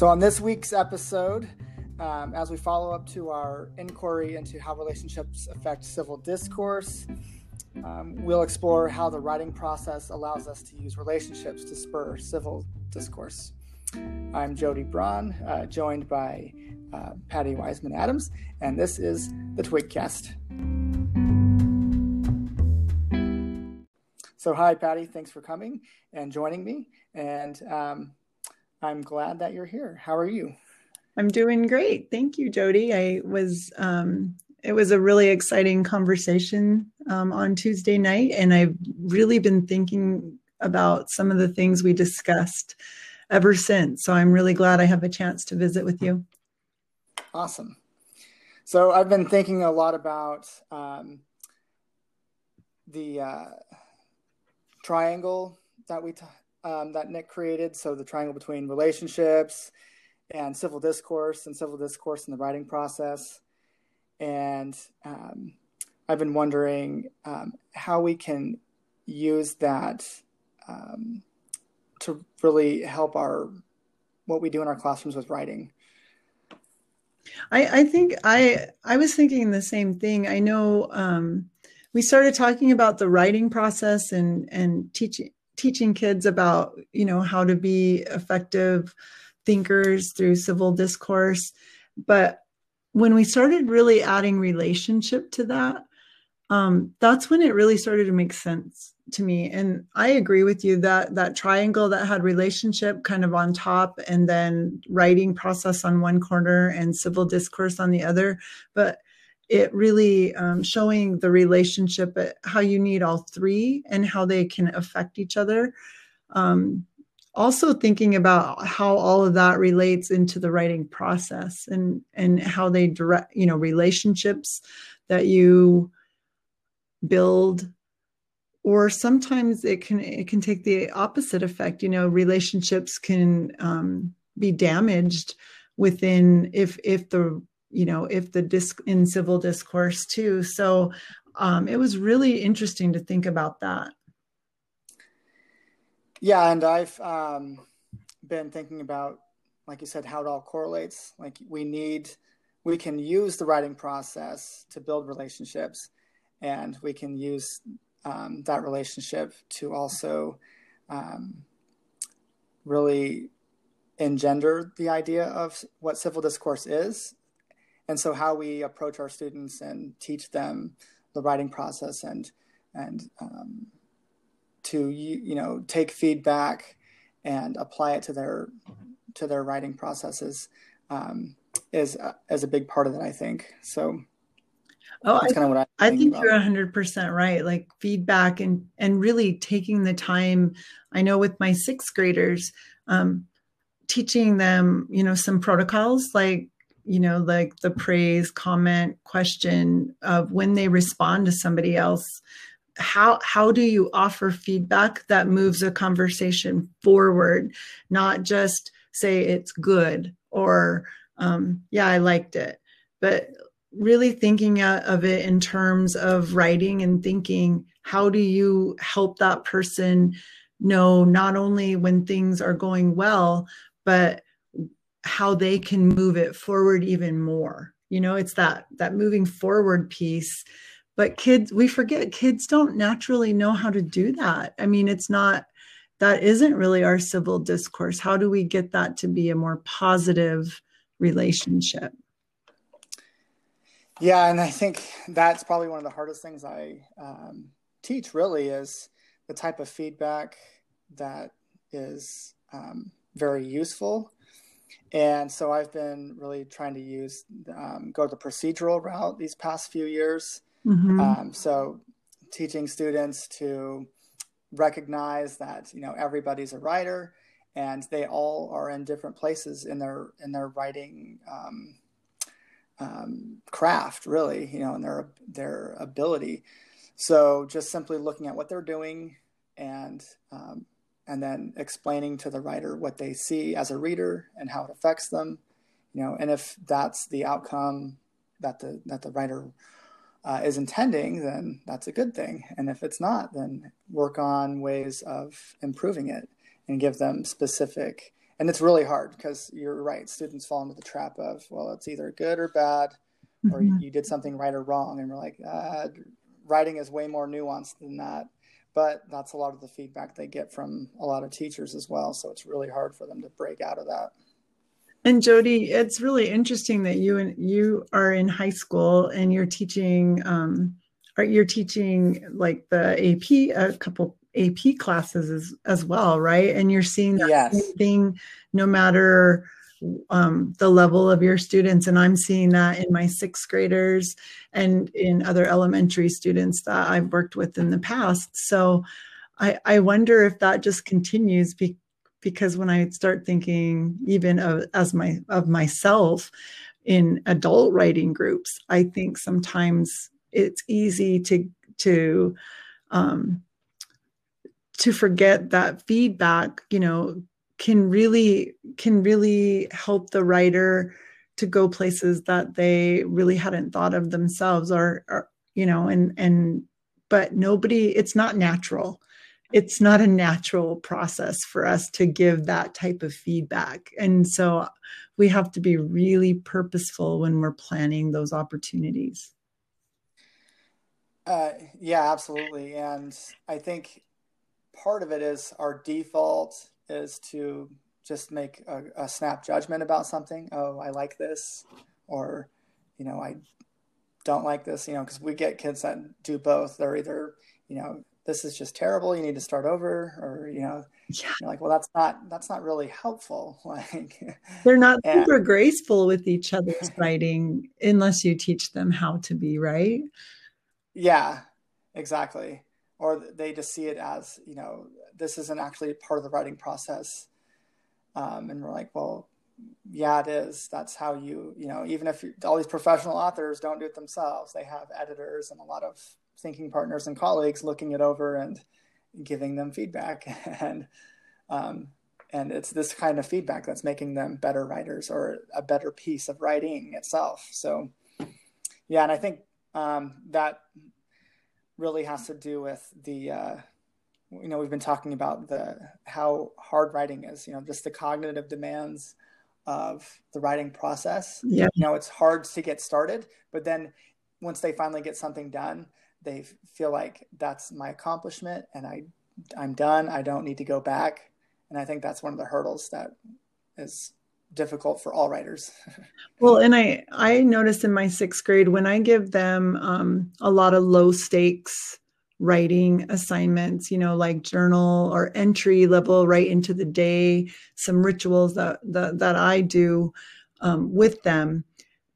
So, on this week's episode, um, as we follow up to our inquiry into how relationships affect civil discourse, um, we'll explore how the writing process allows us to use relationships to spur civil discourse. I'm Jody Braun, uh, joined by uh, Patty Wiseman Adams, and this is the Twigcast. So, hi, Patty. Thanks for coming and joining me. And um, I'm glad that you're here. How are you? I'm doing great. Thank you, Jody. I was, um, it was a really exciting conversation um, on Tuesday night, and I've really been thinking about some of the things we discussed ever since. So I'm really glad I have a chance to visit with you. Awesome. So I've been thinking a lot about um, the uh, triangle that we t- um, that Nick created. So the triangle between relationships and civil discourse, and civil discourse in the writing process. And um, I've been wondering um, how we can use that um, to really help our what we do in our classrooms with writing. I, I think I I was thinking the same thing. I know um, we started talking about the writing process and and teaching teaching kids about you know how to be effective thinkers through civil discourse. But when we started really adding relationship to that um, that's when it really started to make sense to me. And i agree with you that that triangle that had relationship kind of on top and then writing process on one corner and civil discourse on the other. But it really um, showing the relationship uh, how you need all three and how they can affect each other. Um, also thinking about how all of that relates into the writing process and and how they direct you know relationships that you build. Or sometimes it can it can take the opposite effect you know relationships can um, be damaged within if if the you know if the disc in civil discourse too. So um, it was really interesting to think about that. Yeah and i've um, been thinking about like you said how it all correlates. Like we need we can use the writing process to build relationships and we can use um, that relationship to also um, really engender the idea of what civil discourse is and so how we approach our students and teach them the writing process and and um, to you know take feedback and apply it to their to their writing processes um, is uh, is a big part of it. I think so. Oh, that's kind of what I, I think about. you're 100% right. Like feedback and and really taking the time. I know with my sixth graders, um, teaching them, you know, some protocols like you know, like the praise, comment, question of when they respond to somebody else. How how do you offer feedback that moves a conversation forward, not just say it's good or um, yeah, I liked it, but really thinking of it in terms of writing and thinking how do you help that person know not only when things are going well, but how they can move it forward even more. You know it's that that moving forward piece. But kids we forget kids don't naturally know how to do that. I mean it's not that isn't really our civil discourse. How do we get that to be a more positive relationship? Yeah and i think that's probably one of the hardest things i um, teach really is the type of feedback that is um, very useful and so I've been really trying to use um, go the procedural route these past few years. Mm-hmm. Um, so teaching students to recognize that you know everybody's a writer and they all are in different places in their in their writing um, um, craft really you know in their their ability so just simply looking at what they're doing and um, and then explaining to the writer what they see as a reader and how it affects them you know and if that's the outcome that the that the writer uh, is intending then that's a good thing and if it's not then work on ways of improving it and give them specific and it's really hard because you're right. Students fall into the trap of, well, it's either good or bad, mm-hmm. or you did something right or wrong. And we're like, uh, writing is way more nuanced than that. But that's a lot of the feedback they get from a lot of teachers as well. So it's really hard for them to break out of that. And Jody, it's really interesting that you and you are in high school and you're teaching um, are you're teaching like the AP a couple AP classes as, as well, right? And you're seeing that yes. thing no matter um, the level of your students. And I'm seeing that in my sixth graders and in other elementary students that I've worked with in the past. So I, I wonder if that just continues be, because when I start thinking even of, as my of myself in adult writing groups, I think sometimes it's easy to to um, to forget that feedback you know can really can really help the writer to go places that they really hadn't thought of themselves or, or you know and and but nobody it's not natural. It's not a natural process for us to give that type of feedback. And so we have to be really purposeful when we're planning those opportunities. Uh, yeah absolutely. And i think part of it is our default is to just make a, a, snap judgment about something. Oh, I like this, or you know, I don't like this. You know, because we get kids that do both. They're either you know, this is just terrible. You need to start over, or you know, yeah. you're like, well, that's not that's not really helpful. Like they're not and, super graceful with each other's writing unless you teach them how to be right. Yeah, exactly or they just see it as you know this isn't actually part of the writing process. Um, and we're like well yeah it is. That's how you you know even if all these professional authors don't do it themselves they have editors and a lot of thinking partners and colleagues looking it over and giving them feedback. And um, and it's this kind of feedback that's making them better writers or a better piece of writing itself. So yeah and i think um, that really has to do with the uh, you know we've been talking about the how hard writing is you know just the cognitive demands of the writing process. Yeah. You know it's hard to get started but then once they finally get something done they feel like that's my accomplishment and i i'm done. I don't need to go back. And i think that's one of the hurdles that is difficult for all writers. well, and I I noticed in my sixth grade when I give them um, a lot of low stakes writing assignments, you know, like journal or entry level right into the day, some rituals that that, that I do um, with them.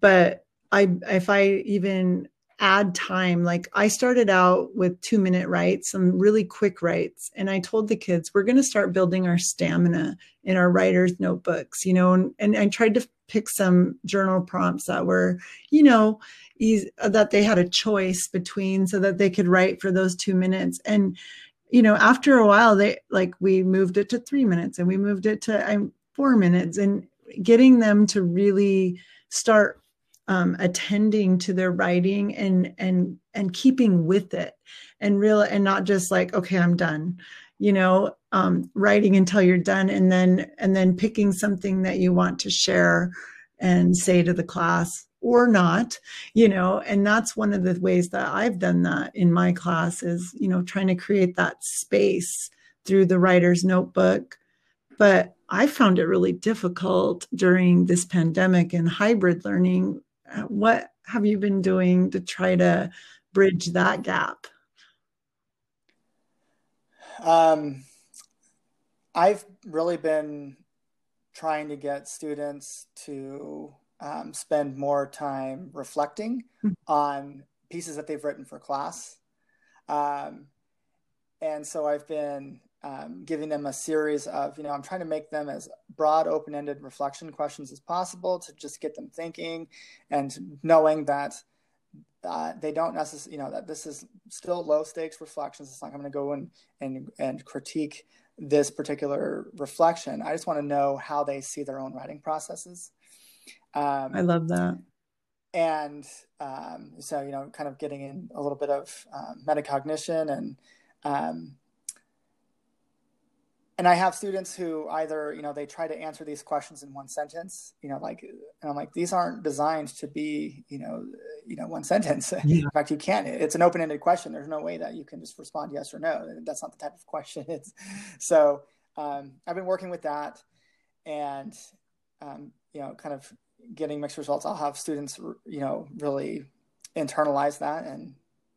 But I if I even add time. Like I started out with two minute writes, some really quick writes. And I told the kids, we're going to start building our stamina in our writer's notebooks, you know, and, and I tried to pick some journal prompts that were, you know, easy, that they had a choice between so that they could write for those two minutes. And, you know, after a while, they like we moved it to three minutes and we moved it to um, four minutes and getting them to really start um, attending to their writing and and and keeping with it and real and not just like okay i'm done you know um, writing until you're done and then and then picking something that you want to share and say to the class or not you know and that's one of the ways that i've done that in my class is you know trying to create that space through the writer's notebook. But i found it really difficult during this pandemic and hybrid learning what have you been doing to try to bridge that gap? Um, I've really been trying to get students to um, spend more time reflecting mm-hmm. on pieces that they've written for class. Um, and so I've been um, giving them a series of, you know, I'm trying to make them as broad, open ended reflection questions as possible to just get them thinking and knowing that uh, they don't necessarily, you know, that this is still low stakes reflections. It's not going to go in and, and critique this particular reflection. I just want to know how they see their own writing processes. Um, I love that. And um, so, you know, kind of getting in a little bit of um, metacognition and, um, and I have students who either, you know, they try to answer these questions in one sentence, you know, like, and I'm like, these aren't designed to be, you know, you know, one sentence. Yeah. In fact, you can't. It's an open-ended question. There's no way that you can just respond yes or no. That's not the type of question it's. So um, I've been working with that, and um, you know, kind of getting mixed results. I'll have students, you know, really internalize that and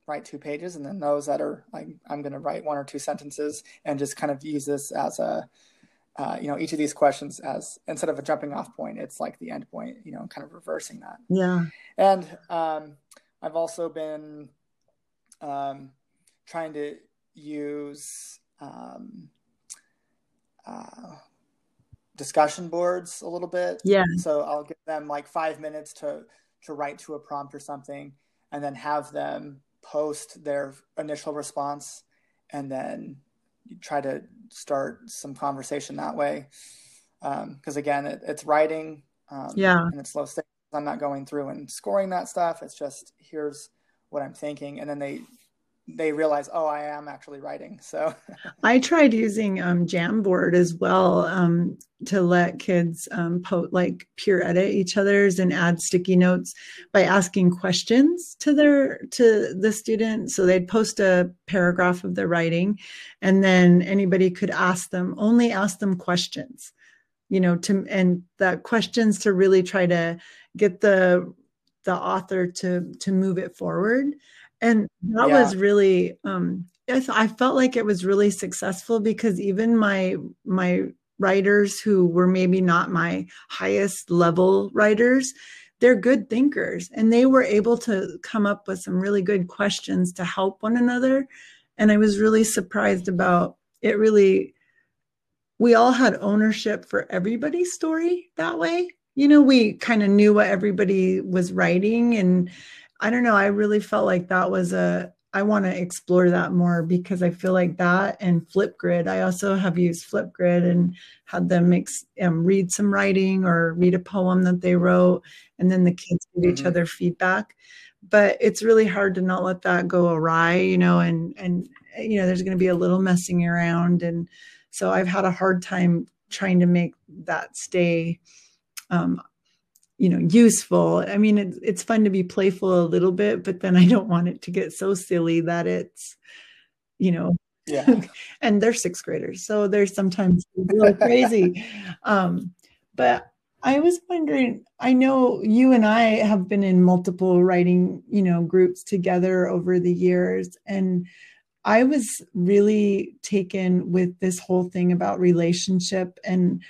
write two pages and then those that are like i'm going to write one or two sentences and just kind of use this as a uh, you know each of these questions as instead of a jumping off point it's like the end point you know kind of reversing that. Yeah. And um, i've also been um, trying to use um, uh, discussion boards a little bit. Yeah. So i'll give them like five minutes to to write to a prompt or something and then have them post their initial response and then try to start some conversation that way. Because um, again, it, it's writing, um, yeah, and it's low stakes. I'm not going through and scoring that stuff. It's just here's what I'm thinking, and then they they realize, oh, I am actually writing. So I tried using um, Jamboard as well um, to let kids um, po- like peer edit each other's and add sticky notes by asking questions to their to the student. So they'd post a paragraph of their writing, and then anybody could ask them only ask them questions, you know, to and that questions to really try to get the the author to to move it forward and that yeah. was really um I, felt like it was really successful because even my my writers who were maybe not my highest level writers they're good thinkers and they were able to come up with some really good questions to help one another and i was really surprised about it really we all had ownership for everybody's story that way you know we kind of knew what everybody was writing and I don't know. I really felt like that was a, I want to explore that more because I feel like that and Flipgrid. I also have used Flipgrid and had them mix, um, read some writing or read a poem that they wrote, and then the kids give mm-hmm. each other feedback. But it's really hard to not let that go awry, you know, and and you know, there's going to be a little messing around, and so I've had a hard time trying to make that stay um, you know useful. I mean it's it's fun to be playful a little bit but then i don't want it to get so silly that it's you know yeah. and they're sixth graders so they're sometimes little crazy. Um but i was wondering i know you and i have been in multiple writing you know groups together over the years and i was really taken with this whole thing about relationship and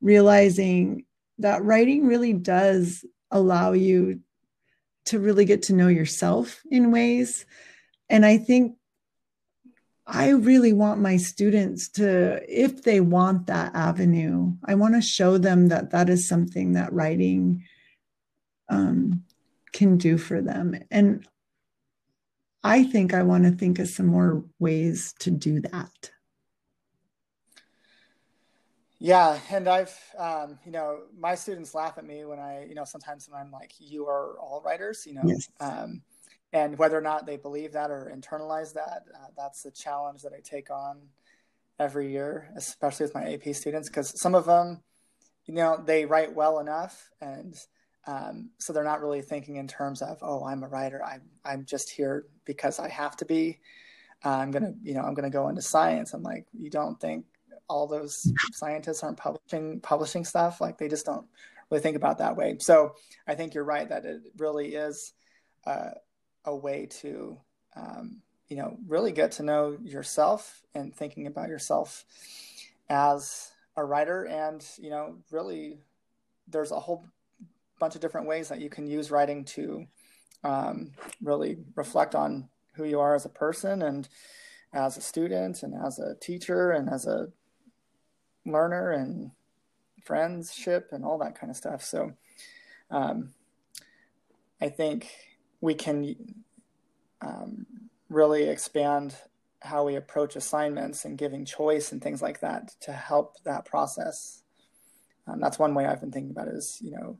realizing that writing really does allow you to really get to know yourself in ways. And I think I really want my students to, if they want that avenue, I want to show them that that is something that writing um, can do for them. And I think I want to think of some more ways to do that. Yeah, and I've, um, you know, my students laugh at me when I, you know, sometimes when I'm like, "You are all writers," you know, yes. um, and whether or not they believe that or internalize that, uh, that's the challenge that I take on every year, especially with my AP students, because some of them, you know, they write well enough, and um, so they're not really thinking in terms of, "Oh, I'm a writer. I'm I'm just here because I have to be." Uh, I'm gonna, you know, I'm gonna go into science. I'm like, you don't think all those scientists aren't publishing publishing stuff like they just don't really think about that way. So i think you're right that it really is uh, a way to um, you know really get to know yourself and thinking about yourself as a writer. And you know really there's a whole bunch of different ways that you can use writing to um, really reflect on who you are as a person and as a student and as a teacher and as a learner and friendship and all that kind of stuff. So um, I think we can um, really expand how we approach assignments and giving choice and things like that to help that process. Um, that's one way I've been thinking about it is, you know,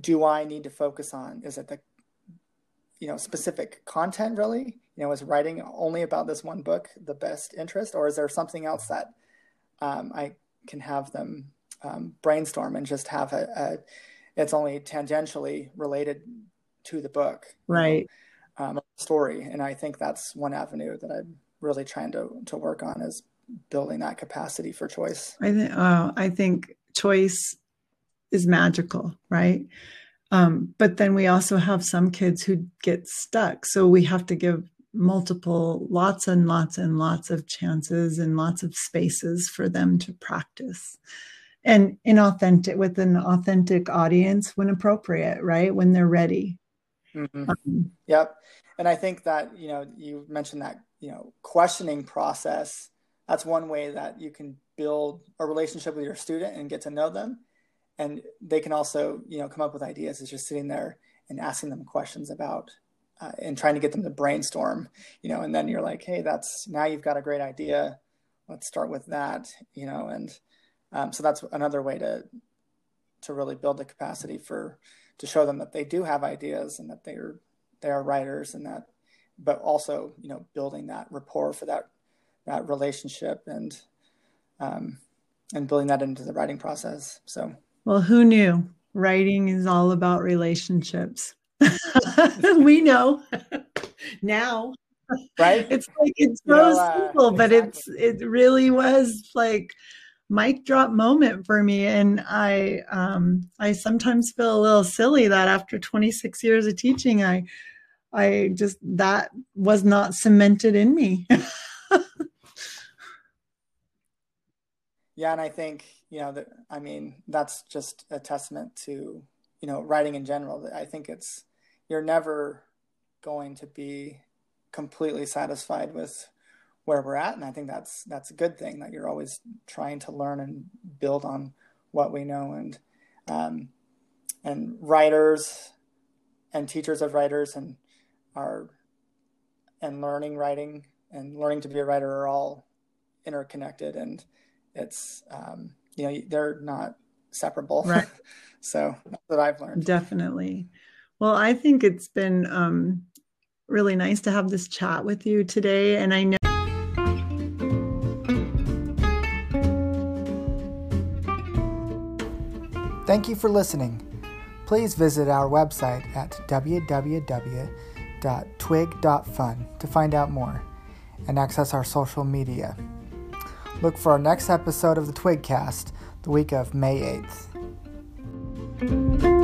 do I need to focus on, is it the, you know, specific content really? You know, is writing only about this one book the best interest or is there something else that um, I can have them um, brainstorm and just have a, a, it's only tangentially related to the book, right? Know, um, story, and I think that's one avenue that I'm really trying to to work on is building that capacity for choice. I think. Oh, I think choice is magical, right? Um, but then we also have some kids who get stuck. So we have to give multiple, lots and lots and lots of chances and lots of spaces for them to practice. And in authentic, with an authentic audience when appropriate, right? When they're ready. Mm-hmm. Um, yep. And I think that, you know, you mentioned that, you know, questioning process. That's one way that you can build a relationship with your student and get to know them and they can also you know come up with ideas as you're sitting there and asking them questions about uh, and trying to get them to brainstorm you know and then you're like hey that's now you've got a great idea let's start with that you know and um, so that's another way to to really build the capacity for to show them that they do have ideas and that they're they are writers and that but also you know building that rapport for that that relationship and um, and building that into the writing process so well, who knew? Writing is all about relationships. we know now. Right? It's like it's so you know, uh, simple, but exactly. it's it really was like mic drop moment for me and i um i sometimes feel a little silly that after 26 years of teaching i i just that was not cemented in me yeah and i think you know, that, I mean, that's just a testament to, you know, writing in general. I think it's, you're never going to be completely satisfied with where we're at. And I think that's, that's a good thing that you're always trying to learn and build on what we know. And, um, and writers and teachers of writers and are, and learning writing and learning to be a writer are all interconnected. And it's um, you know they're not separable. Right. So that i've learned. Definitely well i think it's been um, really nice to have this chat with you today and i know thank you for listening please visit our website at www.twig.fun to find out more and access our social media Look for our next episode of the Twigcast the week of May 8th.